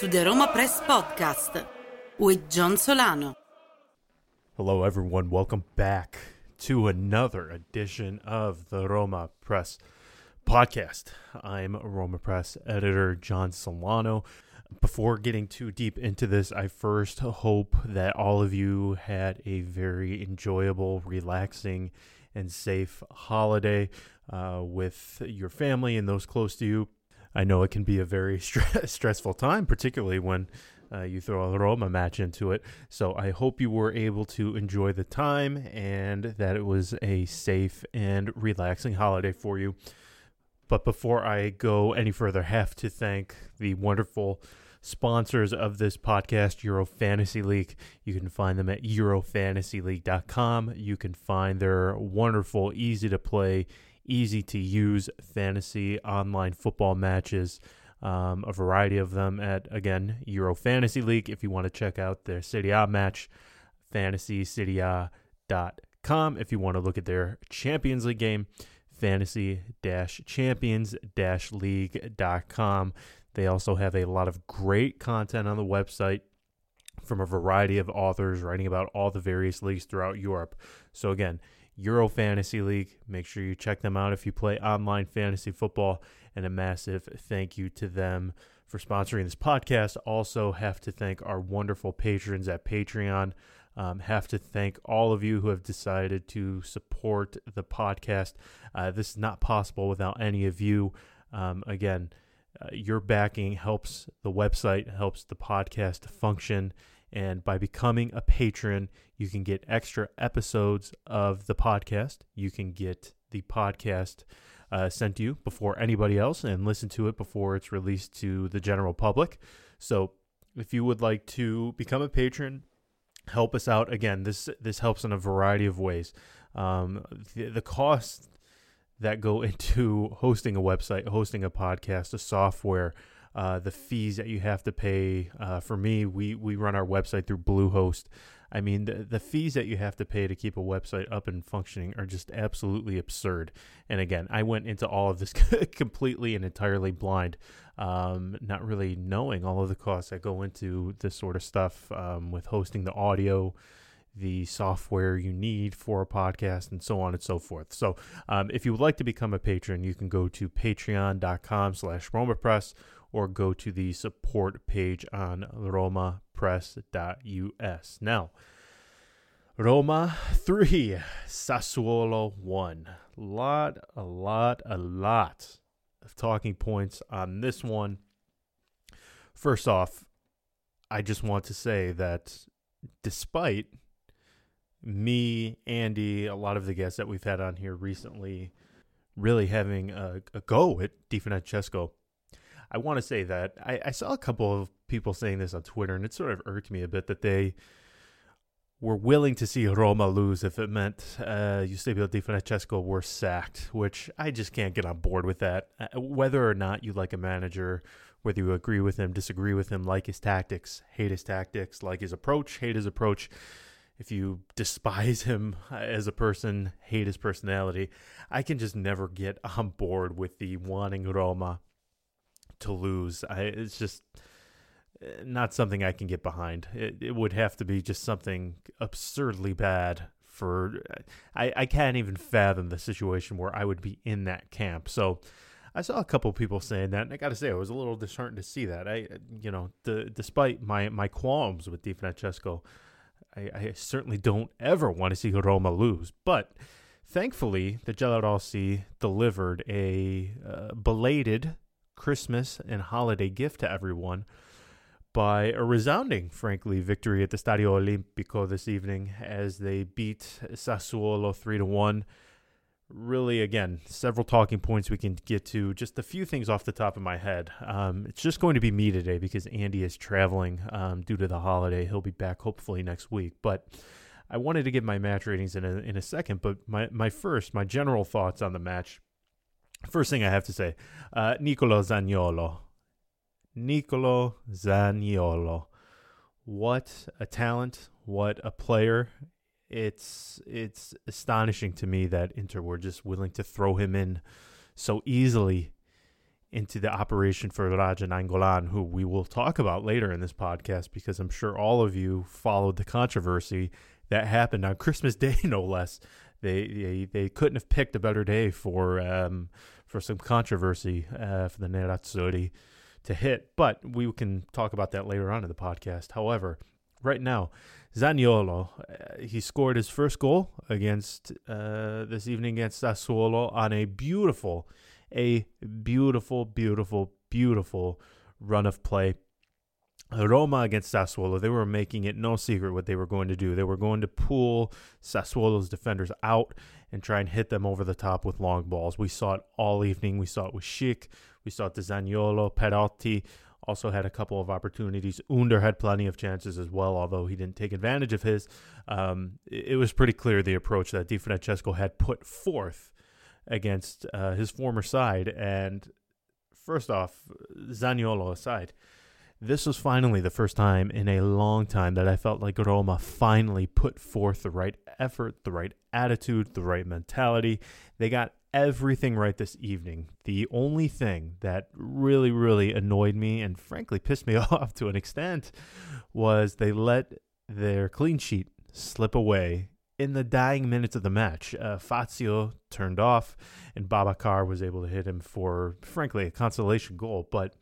to the Roma Press Podcast with John Solano. Hello, everyone. Welcome back to another edition of the Roma Press Podcast. I'm Roma Press editor John Solano. Before getting too deep into this, I first hope that all of you had a very enjoyable, relaxing, and safe holiday uh, with your family and those close to you. I know it can be a very stressful time, particularly when uh, you throw a Roma match into it. So I hope you were able to enjoy the time and that it was a safe and relaxing holiday for you. But before I go any further, I have to thank the wonderful sponsors of this podcast, Euro Fantasy League. You can find them at eurofantasyleague.com. You can find their wonderful, easy to play, easy to use fantasy online football matches. Um, a variety of them at again Euro Fantasy League. If you want to check out their Serie A match, fantasyserie.com. If you want to look at their Champions League game, fantasy-champions-league.com. They also have a lot of great content on the website from a variety of authors writing about all the various leagues throughout Europe. So again, Euro Fantasy League. Make sure you check them out if you play online fantasy football. And a massive thank you to them for sponsoring this podcast. Also, have to thank our wonderful patrons at Patreon. Um, have to thank all of you who have decided to support the podcast. Uh, this is not possible without any of you. Um, again, uh, your backing helps the website, helps the podcast function, and by becoming a patron, you can get extra episodes of the podcast. You can get the podcast uh, sent to you before anybody else and listen to it before it's released to the general public. So, if you would like to become a patron, help us out. Again, this this helps in a variety of ways. Um, the, the costs that go into hosting a website, hosting a podcast, a software, uh, the fees that you have to pay. Uh, for me, we we run our website through Bluehost. I mean, the, the fees that you have to pay to keep a website up and functioning are just absolutely absurd. And again, I went into all of this completely and entirely blind, um, not really knowing all of the costs that go into this sort of stuff um, with hosting the audio, the software you need for a podcast and so on and so forth. So um, if you would like to become a patron, you can go to patreon.com slash romapress or go to the support page on romapress.us. Now, Roma 3, Sassuolo 1. A lot, a lot, a lot of talking points on this one. First off, I just want to say that despite me, Andy, a lot of the guests that we've had on here recently really having a, a go at Di Francesco, I want to say that I, I saw a couple of people saying this on Twitter, and it sort of irked me a bit that they were willing to see Roma lose if it meant uh, Eusebio Di Francesco were sacked, which I just can't get on board with that. Uh, whether or not you like a manager, whether you agree with him, disagree with him, like his tactics, hate his tactics, like his approach, hate his approach, if you despise him as a person, hate his personality, I can just never get on board with the wanting Roma to lose. I, it's just eh, not something I can get behind. It, it would have to be just something absurdly bad for. I, I can't even fathom the situation where I would be in that camp. So I saw a couple people saying that, and I got to say I was a little disheartened to see that. I, you know, the, despite my my qualms with Di Francesco, I, I certainly don't ever want to see Roma lose, but. Thankfully, the Giallorossi delivered a uh, belated Christmas and holiday gift to everyone by a resounding, frankly, victory at the Stadio Olimpico this evening as they beat Sassuolo 3 to 1. Really, again, several talking points we can get to. Just a few things off the top of my head. Um, it's just going to be me today because Andy is traveling um, due to the holiday. He'll be back hopefully next week. But I wanted to give my match ratings in a, in a second. But my, my first, my general thoughts on the match First thing I have to say, uh, Nicolo Zaniolo. Nicolo Zaniolo. What a talent, what a player. It's it's astonishing to me that Inter were just willing to throw him in so easily into the operation for Radja Nainggolan, who we will talk about later in this podcast because I'm sure all of you followed the controversy that happened on Christmas Day, no less. They they, they couldn't have picked a better day for um, for some controversy uh, for the Nerazzurri to hit, but we can talk about that later on in the podcast. However, right now, Zaniolo, uh, he scored his first goal against uh, this evening against Sassuolo on a beautiful, a beautiful, beautiful, beautiful run of play. Roma against Sassuolo, they were making it no secret what they were going to do. They were going to pull Sassuolo's defenders out and try and hit them over the top with long balls. We saw it all evening. We saw it with Schick. We saw it to Zaniolo, Perotti, also had a couple of opportunities. Under had plenty of chances as well, although he didn't take advantage of his. Um, it, was pretty clear the approach that Di Francesco had put forth against uh, his former side. And first off, Zaniolo aside, this was finally the first time in a long time that I felt like Roma finally put forth the right effort, the right attitude, the right mentality. They got everything right this evening. The only thing that really, really annoyed me and frankly pissed me off to an extent was they let their clean sheet slip away in the dying minutes of the match. Uh, Fazio turned off, and Babacar was able to hit him for, frankly, a consolation goal. But,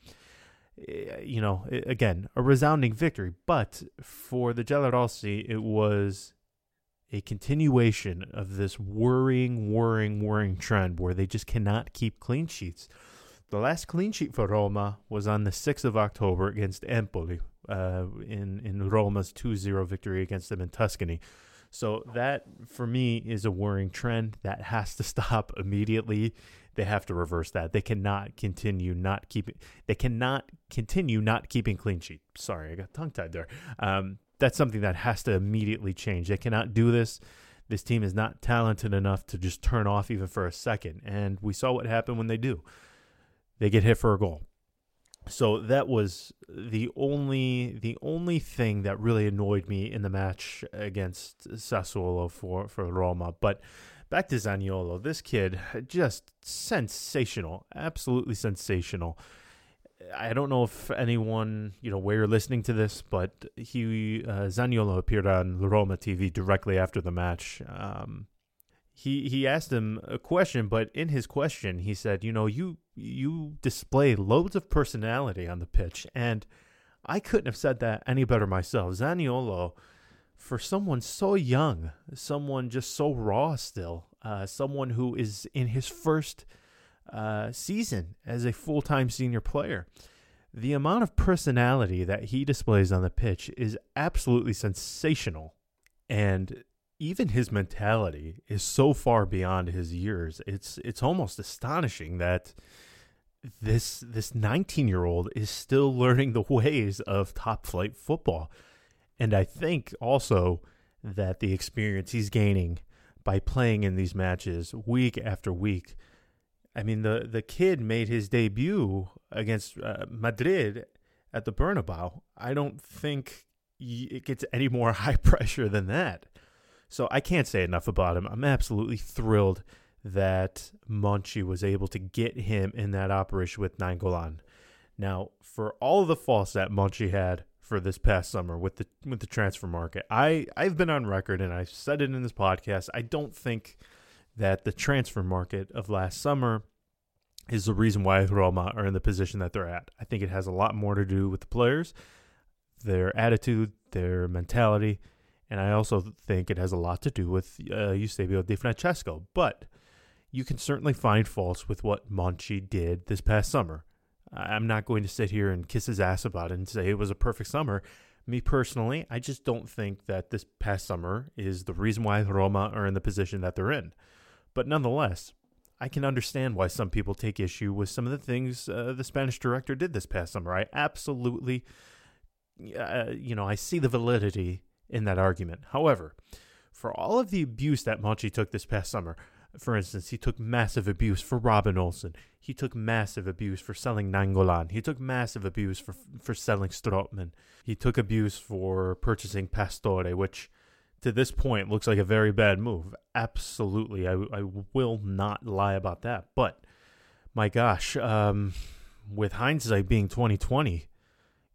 you know, again, a resounding victory. But for the Giallorossi, it was a continuation of this worrying, worrying, worrying trend where they just cannot keep clean sheets. The last clean sheet for Roma was on the 6th of October against Empoli uh, in, in Roma's 2 0 victory against them in Tuscany. So that, for me, is a worrying trend that has to stop immediately. They have to reverse that. They cannot continue not keeping. They cannot continue not keeping clean sheet. Sorry, I got tongue tied there. Um, that's something that has to immediately change. They cannot do this. This team is not talented enough to just turn off even for a second. And we saw what happened when they do. They get hit for a goal. So that was the only the only thing that really annoyed me in the match against Sassuolo for, for Roma. But back to Zaniolo, this kid just sensational, absolutely sensational. I don't know if anyone, you know, where you're listening to this, but he uh, Zaniolo appeared on Roma TV directly after the match. Um, he he asked him a question, but in his question, he said, "You know, you you display loads of personality on the pitch, and I couldn't have said that any better myself." Zaniolo, for someone so young, someone just so raw still, uh, someone who is in his first uh, season as a full time senior player. The amount of personality that he displays on the pitch is absolutely sensational. And even his mentality is so far beyond his years. It's it's almost astonishing that this this 19 year old is still learning the ways of top flight football. And I think also that the experience he's gaining by playing in these matches week after week I mean, the the kid made his debut against uh, Madrid at the Bernabeu. I don't think it gets any more high pressure than that. So I can't say enough about him. I'm absolutely thrilled that Monchi was able to get him in that operation with Nainggolan. Now, for all of the faults that Monchi had for this past summer with the with the transfer market, I I've been on record and I've said it in this podcast. I don't think that the transfer market of last summer is the reason why Roma are in the position that they're at. I think it has a lot more to do with the players, their attitude, their mentality, and I also think it has a lot to do with uh, Eusebio Francesco. But you can certainly find faults with what Monchi did this past summer. I'm not going to sit here and kiss his ass about it and say it was a perfect summer. Me personally, I just don't think that this past summer is the reason why Roma are in the position that they're in. But nonetheless, I can understand why some people take issue with some of the things uh, the Spanish director did this past summer. I absolutely, uh, you know, I see the validity in that argument. However, for all of the abuse that Monchi took this past summer, for instance, he took massive abuse for Robin Olsen. He took massive abuse for selling Nainggolan. He took massive abuse for for selling Strootman. He took abuse for purchasing Pastore, which to this point looks like a very bad move. Absolutely. I, I will not lie about that. But my gosh, um, with hindsight being 2020,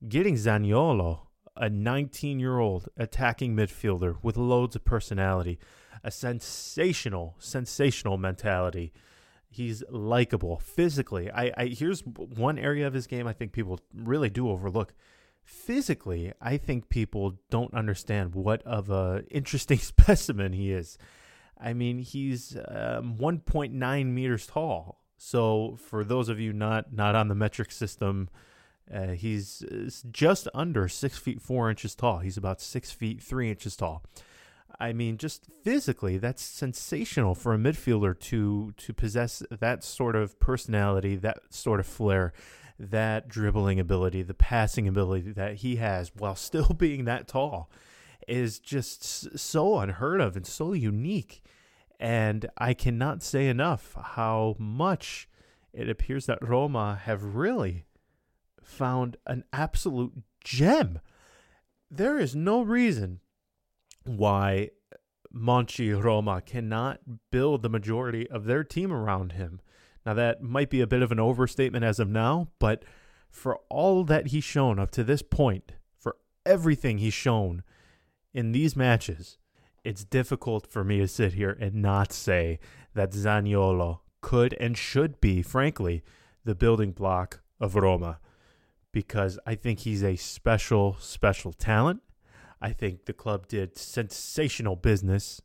getting Zaniolo, a 19 year old attacking midfielder with loads of personality, a sensational, sensational mentality. He's likable physically. I, I here's one area of his game I think people really do overlook. Physically, I think people don't understand what of a interesting specimen he is. I mean, he's um, 1.9 meters tall. So for those of you not not on the metric system, uh, he's just under six feet four inches tall. He's about six feet three inches tall. I mean, just physically, that's sensational for a midfielder to to possess that sort of personality, that sort of flair, that dribbling ability, the passing ability that he has while still being that tall is just so unheard of and so unique. And I cannot say enough how much it appears that Roma have really found an absolute gem. There is no reason why Monchi Roma cannot build the majority of their team around him. Now, that might be a bit of an overstatement as of now, but for all that he's shown up to this point, for everything he's shown in these matches, it's difficult for me to sit here and not say that Zaniolo could and should be, frankly, the building block of Roma because I think he's a special, special talent. I think the club did sensational business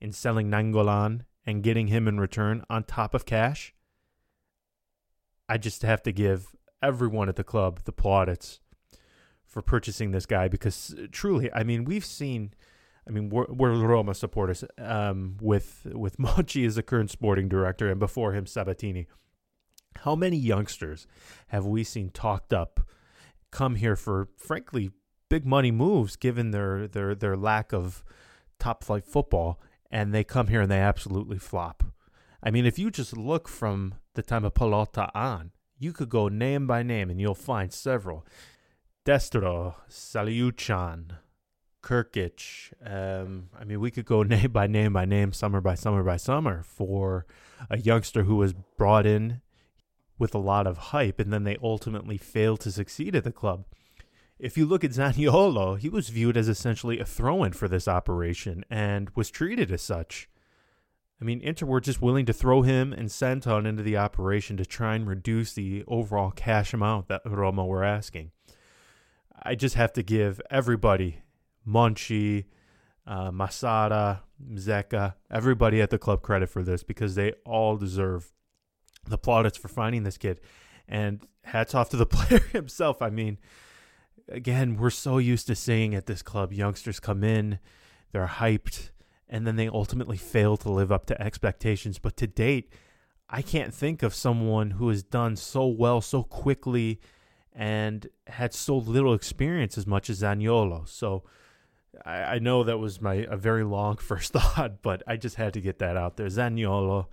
in selling Nainggolan and getting him in return on top of cash. I just have to give everyone at the club the plaudits for purchasing this guy because uh, truly, I mean, we've seen. I mean, we're, we're Roma supporters um, with with Monchi as the current sporting director, and before him Sabatini. How many youngsters have we seen talked up come here for, frankly, big money moves given their, their, their lack of top flight football, and they come here and they absolutely flop? I mean, if you just look from the time of Pallotta on, you could go name by name and you'll find several. Destro, Saliuchan, Krkic. Um, I mean, we could go name by name by name, summer by summer by summer for a youngster who was brought in with a lot of hype, and then they ultimately failed to succeed at the club. If you look at Zaniolo, he was viewed as essentially a throw in for this operation and was treated as such. I mean, Inter were just willing to throw him and Santon into the operation to try and reduce the overall cash amount that Roma were asking. I just have to give everybody, Monchi, uh, Massara, Zecca, everybody at the club credit for this because they all deserve the plaudits for finding this kid. And hats off to the player himself. I mean, again, we're so used to seeing at this club youngsters come in, they're hyped, and then they ultimately fail to live up to expectations. But to date, I can't think of someone who has done so well so quickly and had so little experience as much as Zaniolo. So I, I know that was my a very long first thought, but I just had to get that out there. Zaniolo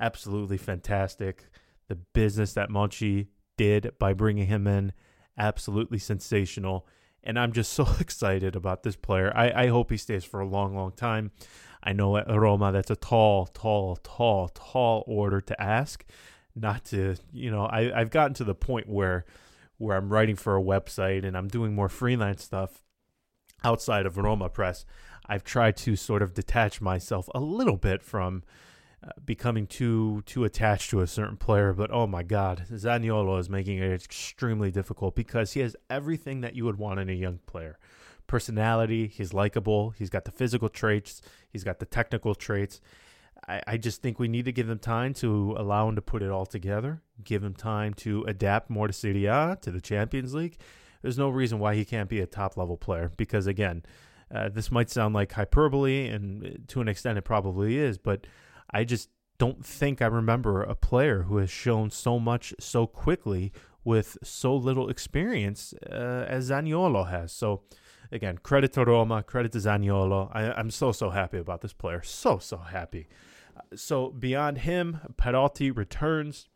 absolutely fantastic. The business that Monchi did by bringing him in, absolutely sensational. And I'm just so excited about this player. I, I hope he stays for a long, long time. I know at Roma that's a tall, tall, tall, tall order to ask. Not to, you know, I, I've gotten to the point where where I'm writing for a website and I'm doing more freelance stuff outside of Roma Press. I've tried to sort of detach myself a little bit from uh, becoming too too attached to a certain player. But oh my God, Zaniolo is making it extremely difficult because he has everything that you would want in a young player. Personality, he's likable. He's got the physical traits. He's got the technical traits. I, I just think we need to give him time to allow him to put it all together. Give him time to adapt more to Serie A, to the Champions League. There's no reason why he can't be a top level player because again, uh, this might sound like hyperbole, and to an extent, it probably is, but I just don't think I remember a player who has shown so much so quickly with so little experience uh, as Zaniolo has. So, again, credit to Roma, credit to Zaniolo. I, am so, so happy about this player. So, so happy. Uh, so, beyond him, Perotti returns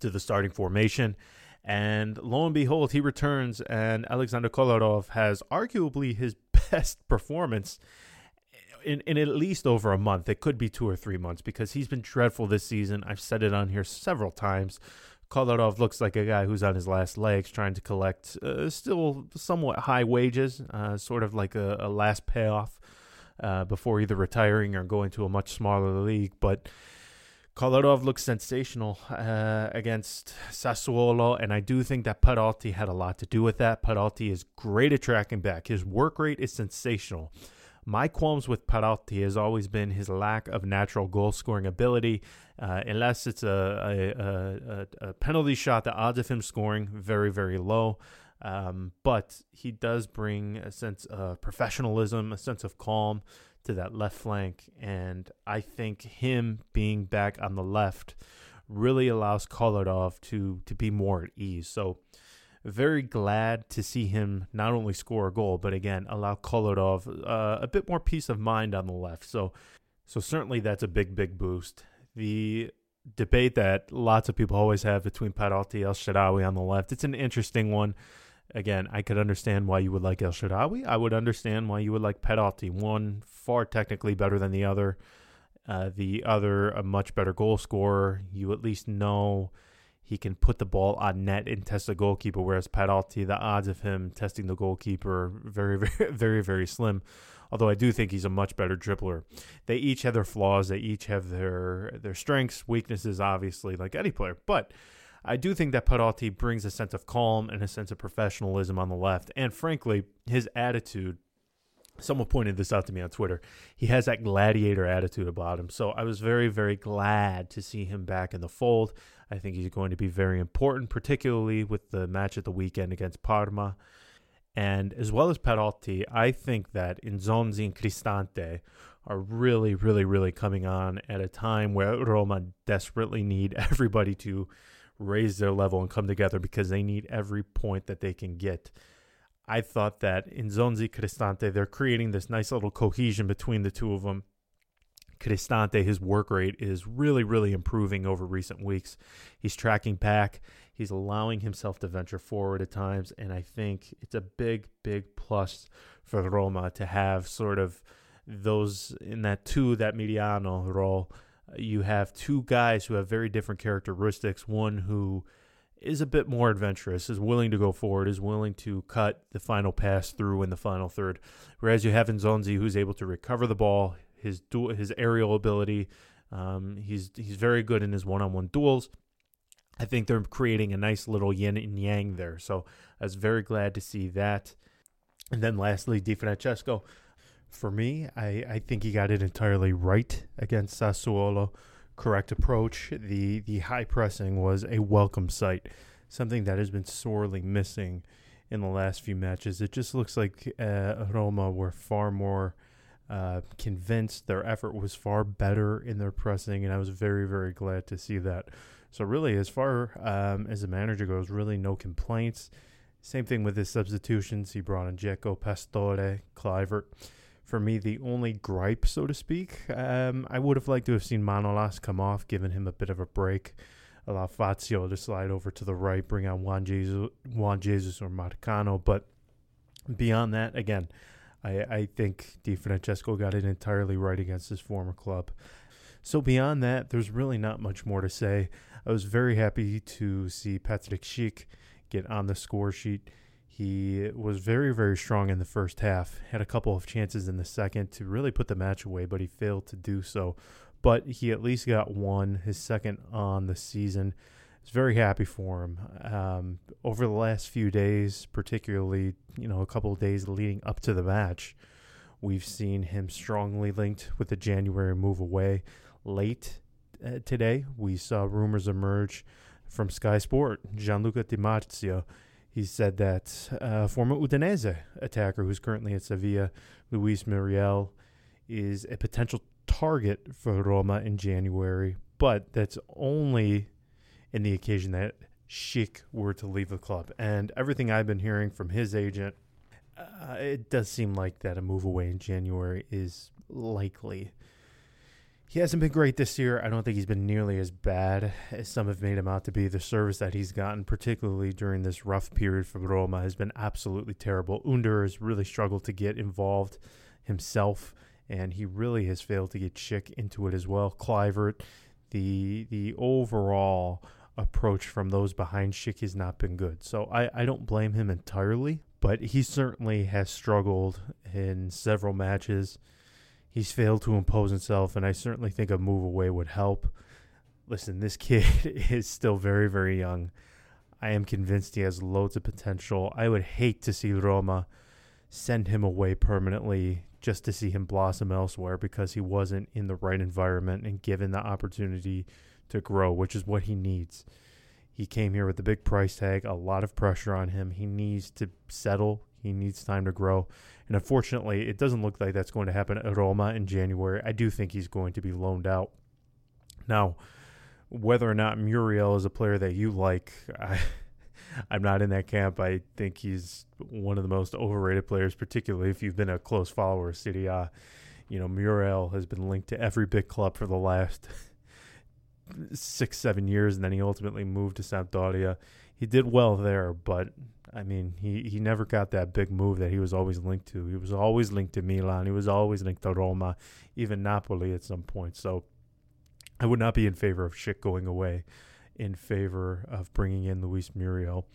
to the starting formation. And lo and behold, he returns, and Alexander Kolarov has arguably his best performance in, in at least over a month. It could be two or three months because he's been dreadful this season. I've said it on here several times. Kolarov looks like a guy who's on his last legs, trying to collect uh, still somewhat high wages, uh, sort of like a, a last payoff uh, before either retiring or going to a much smaller league. But Kolarov looks sensational uh, against Sassuolo, and I do think that Perotti had a lot to do with that. Perotti is great at tracking back. His work rate is sensational. My qualms with Perotti has always been his lack of natural goal scoring ability. Uh, unless it's a, a, a, a, penalty shot, the odds of him scoring very, very low. Um, but he does bring a sense of professionalism, a sense of calm to that left flank. And I think him being back on the left really allows Kolarov to, to be more at ease. So, very glad to see him not only score a goal, but again, allow Kolarov uh, a bit more peace of mind on the left. So, so certainly that's a big, big boost. The debate that lots of people always have between Perotti El Shaarawy on the left, it's an interesting one. Again, I could understand why you would like El Shaarawy. I would understand why you would like Perotti. One far technically better than the other. Uh, the other a much better goal scorer. You at least know he can put the ball on net and test the goalkeeper. Whereas Perotti, the odds of him testing the goalkeeper are very, very, very, very slim. Although I do think he's a much better dribbler. They each have their flaws. They each have their their strengths, weaknesses, obviously, like any player. But I do think that Perotti brings a sense of calm and a sense of professionalism on the left. And frankly, his attitude someone pointed this out to me on Twitter. He has that gladiator attitude about him. So I was very, very glad to see him back in the fold. I think he's going to be very important, particularly with the match at the weekend against Parma. And as well as Perotti, I think that Nzonzi and Cristante are really, really, really coming on at a time where Roma desperately need everybody to raise their level and come together because they need every point that they can get. I thought that Nzonzi Cristante, they're creating this nice little cohesion between the two of them. Cristante, his work rate is really, really improving over recent weeks. He's tracking back. He's allowing himself to venture forward at times. And I think it's a big, big plus for Roma to have sort of those in that two, that mediano role. You have two guys who have very different characteristics. One who is a bit more adventurous, is willing to go forward, is willing to cut the final pass through in the final third. Whereas you have Nzonzi, who's able to recover the ball, his dual, his aerial ability. Um, he's he's very good in his one-on-one duels. I think they're creating a nice little yin and yang there. So I was very glad to see that. And then lastly, Di Francesco. For me, I, I think he got it entirely right against Sassuolo correct approach. The the high pressing was a welcome sight, something that has been sorely missing in the last few matches. It just looks like uh, Roma were far more uh, convinced. Their effort was far better in their pressing, and I was very very glad to see that. So really, as far um, as the manager goes, really no complaints. Same thing with his substitutions. He brought in Dzeko, Pastore, Kluivert for me, the only gripe, so to speak, um, I would have liked to have seen Manolas come off, giving him a bit of a break, allow Fazio to slide over to the right, bring on Juan Jesus, Juan Jesus or Marcano. But beyond that, again, I, I think Di Francesco got it entirely right against his former club. So beyond that, there's really not much more to say. I was very happy to see Patrick Schick get on the score sheet. He was very, very strong in the first half. Had a couple of chances in the second to really put the match away, but he failed to do so. But he at least got one, his second on the season. Was very happy for him. Um, over the last few days, particularly, you know, a couple of days leading up to the match, we've seen him strongly linked with the January move away. Late uh, today, we saw rumors emerge from Sky Sport. Gianluca Di Marzio he said that uh, former Udinese attacker who's currently at Sevilla, Luis Muriel, is a potential target for Roma in January, but that's only in the occasion that Schick were to leave the club. And everything I've been hearing from his agent, uh, it does seem like that a move away in January is likely he hasn't been great this year. I don't think he's been nearly as bad as some have made him out to be. The service that he's gotten, particularly during this rough period for Roma, has been absolutely terrible. Under has really struggled to get involved himself, and he really has failed to get Schick into it as well. Kluivert, the the overall approach from those behind Schick has not been good. So I, I don't blame him entirely, but he certainly has struggled in several matches. He's failed to impose himself, and I certainly think a move away would help. Listen, this kid is still very, very young. I am convinced he has loads of potential. I would hate to see Roma send him away permanently just to see him blossom elsewhere because he wasn't in the right environment and given the opportunity to grow, which is what he needs. He came here with a big price tag, a lot of pressure on him. He needs to settle. He needs time to grow. And unfortunately, it doesn't look like that's going to happen at Roma in January. I do think he's going to be loaned out. Now, whether or not Muriel is a player that you like, I, I'm not in that camp. I think he's one of the most overrated players, particularly if you've been a close follower of A. You know, Muriel has been linked to every big club for the last six, seven years, and then he ultimately moved to Sampdoria. He did well there, but I mean, he, he never got that big move that he was always linked to. He was always linked to Milan. He was always linked to Roma, even Napoli at some point. So I would not be in favor of Schick going away in favor of bringing in Luis Muriel.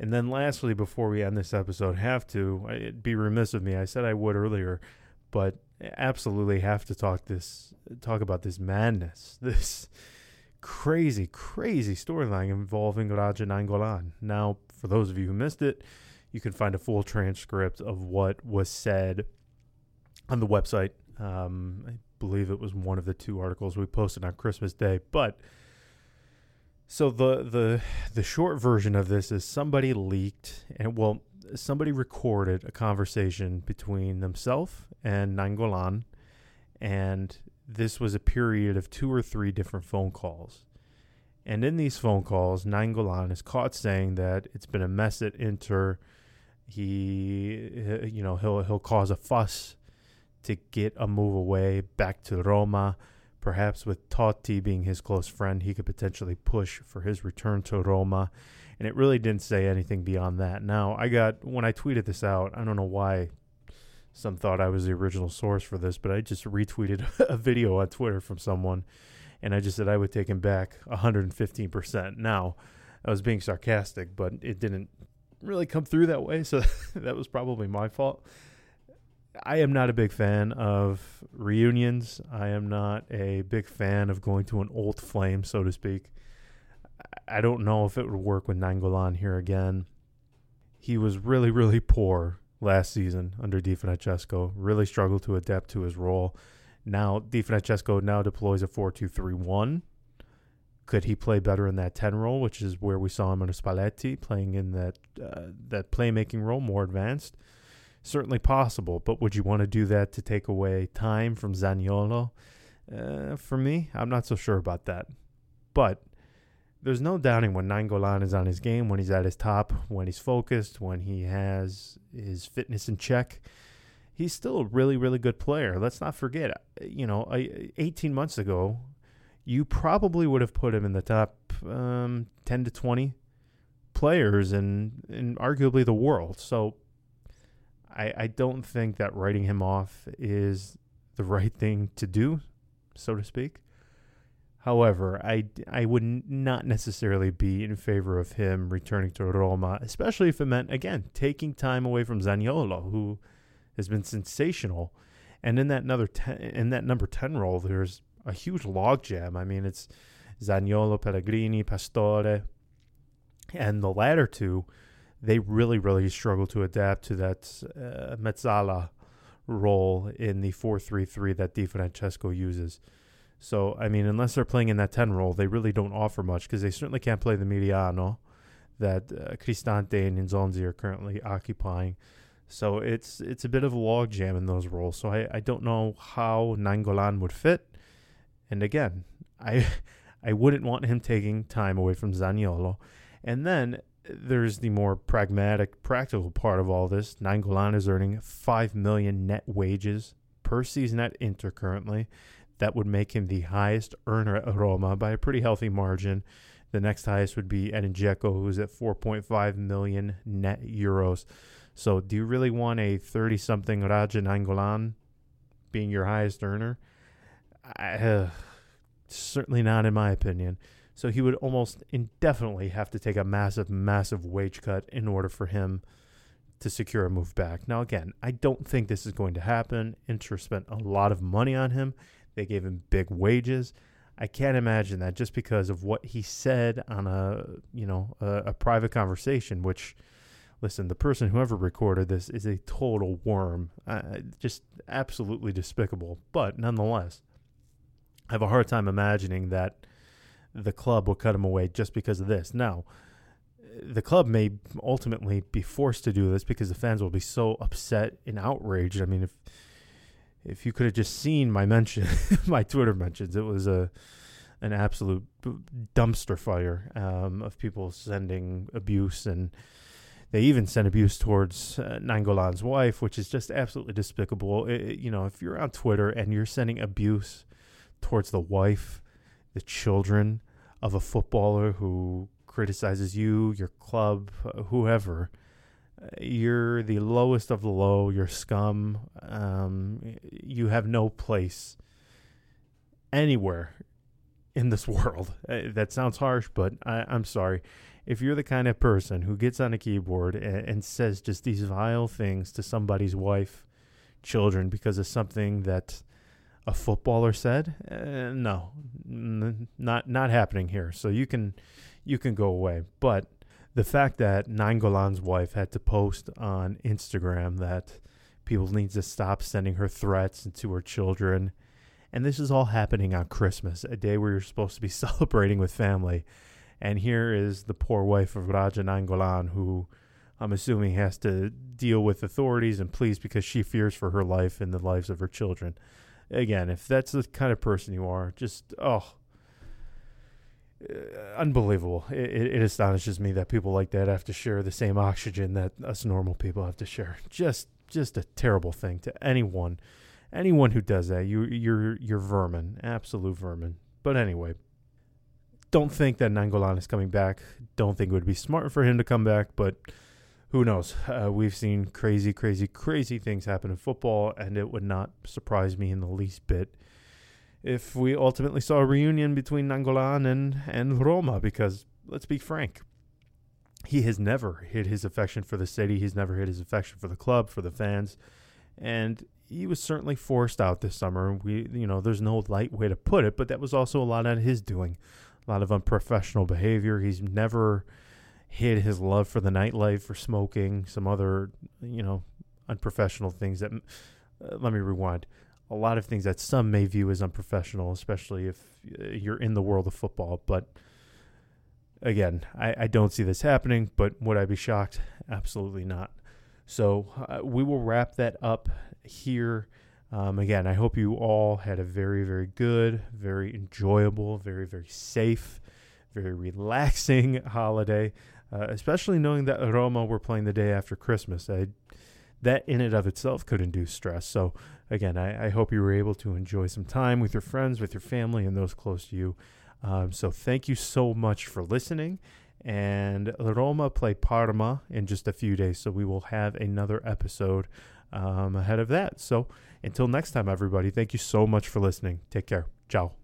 And then lastly, before we end this episode, have to, it'd be remiss of me. I said I would earlier, but absolutely have to talk this talk about this madness, this crazy, crazy storyline involving Radja Nainggolan. Now, for those of you who missed it, you can find a full transcript of what was said on the website. Um, I believe it was one of the two articles we posted on Christmas Day, but so the the the short version of this is somebody leaked and well somebody recorded a conversation between themselves and Nainggolan, and this was a period of two or three different phone calls. And in these phone calls, Nainggolan is caught saying that it's been a mess at Inter. He, you know, he'll he'll cause a fuss to get a move away back to Roma. Perhaps with Totti being his close friend, he could potentially push for his return to Roma. And it really didn't say anything beyond that. Now, I got, when I tweeted this out, I don't know why some thought I was the original source for this, but I just retweeted a video on Twitter from someone. And I just said I would take him back 115%. Now, I was being sarcastic, but it didn't really come through that way. So that was probably my fault. I am not a big fan of reunions. I am not a big fan of going to an old flame, so to speak. I don't know if it would work with Nainggolan here again. He was really, really poor last season under Di Francesco. Really struggled to adapt to his role. Now Di Francesco now deploys a 4-2-3-1. Could he play better in that 10 role, which is where we saw him under Spalletti, playing in that uh, that playmaking role, more advanced? certainly possible, but would you want to do that to take away time from Zaniolo? Uh, for me, I'm not so sure about that. But there's no doubting when Nainggolan is on his game, when he's at his top, when he's focused, when he has his fitness in check. He's still a really, really good player. Let's not forget, uh, you know, 18 months ago, you probably would have put him in the top um, 10 to 20 players in, in arguably the world. So I, I don't think that writing him off is the right thing to do, so to speak. However, I, I would not necessarily be in favor of him returning to Roma, especially if it meant, again, taking time away from Zaniolo, who has been sensational. And in that another ten, in that number 10 role, there's a huge logjam. I mean, it's Zaniolo, Pellegrini, Pastore, and the latter two – they really, really struggle to adapt to that uh, Mezzala role in the 4-3-3 that Di Francesco uses. So, I mean, unless they're playing in that 10 role, they really don't offer much because they certainly can't play the Mediano that uh, Cristante and Nzonzi are currently occupying. So it's it's a bit of a logjam in those roles. So I, I don't know how Nainggolan would fit. And again, I I wouldn't want him taking time away from Zaniolo. And then there's the more pragmatic, practical part of all this. Nainggolan is earning five million net wages per season at Inter currently. That would make him the highest earner at Roma by a pretty healthy margin. The next highest would be Edin Dzeko, who's at 4.5 million net euros. So, do you really want a 30 something Radja Nainggolan being your highest earner? I, uh, certainly not, in my opinion. So he would almost indefinitely have to take a massive, massive wage cut in order for him to secure a move back. Now, again, I don't think this is going to happen. Inter spent a lot of money on him. They gave him big wages. I can't imagine that just because of what he said on a you know a, a private conversation. Which, listen, the person whoever recorded this is a total worm, uh, just absolutely despicable. But nonetheless, I have a hard time imagining that the club will cut him away just because of this. Now, the club may ultimately be forced to do this because the fans will be so upset and outraged. I mean, if if you could have just seen my mention, my Twitter mentions, it was a an absolute dumpster fire um, of people sending abuse, and they even sent abuse towards uh, Nainggolan's wife, which is just absolutely despicable. It, you know, if you're on Twitter and you're sending abuse towards the wife, the children of a footballer who criticizes you, your club, uh, whoever, you're the lowest of the low. You're scum. Um, you have no place anywhere in this world. Uh, that sounds harsh, but I, am sorry. If you're the kind of person who gets on a keyboard and, and says just these vile things to somebody's wife, children, because of something that a footballer said, uh, no, n- not not happening here. So you can you can go away, but the fact that Nainggolan's wife had to post on Instagram that people need to stop sending her threats to her children. And this is all happening on Christmas, a day where you're supposed to be celebrating with family. And here is the poor wife of Radja Nainggolan, who I'm assuming has to deal with authorities and police because she fears for her life and the lives of her children. Again, if that's the kind of person you are, just, oh, unbelievable. It, it, astonishes me that people like that have to share the same oxygen that us normal people have to share. Just just a terrible thing to anyone. Anyone who does that, you you're you're vermin, absolute vermin. But anyway, don't think that Nainggolan is coming back. Don't think it would be smart for him to come back, but who knows? Uh, we've seen crazy, crazy, crazy things happen in football, and it would not surprise me in the least bit if we ultimately saw a reunion between Nainggolan and, and Roma, because let's be frank, he has never hid his affection for the city. He's never hid his affection for the club, for the fans, and he was certainly forced out this summer. We, you know, there's no light way to put it, but that was also a lot of his doing, a lot of unprofessional behavior. He's never hid his love for the nightlife, for smoking, some other, you know, unprofessional things that. Uh, let me rewind a lot of things that some may view as unprofessional, especially if uh, you're in the world of football. But again, I, I don't see this happening, but would I be shocked? Absolutely not. So uh, we will wrap that up here. Um, again, I hope you all had a very, very good, very enjoyable, very, very safe, very relaxing holiday, uh, especially knowing that Roma were playing the day after Christmas. I, that in and of itself could induce stress. So again, I, I, hope you were able to enjoy some time with your friends, with your family, and those close to you. Um, so thank you so much for listening. And Roma play Parma in just a few days, so we will have another episode um, ahead of that. So until next time, everybody, thank you so much for listening. Take care. Ciao.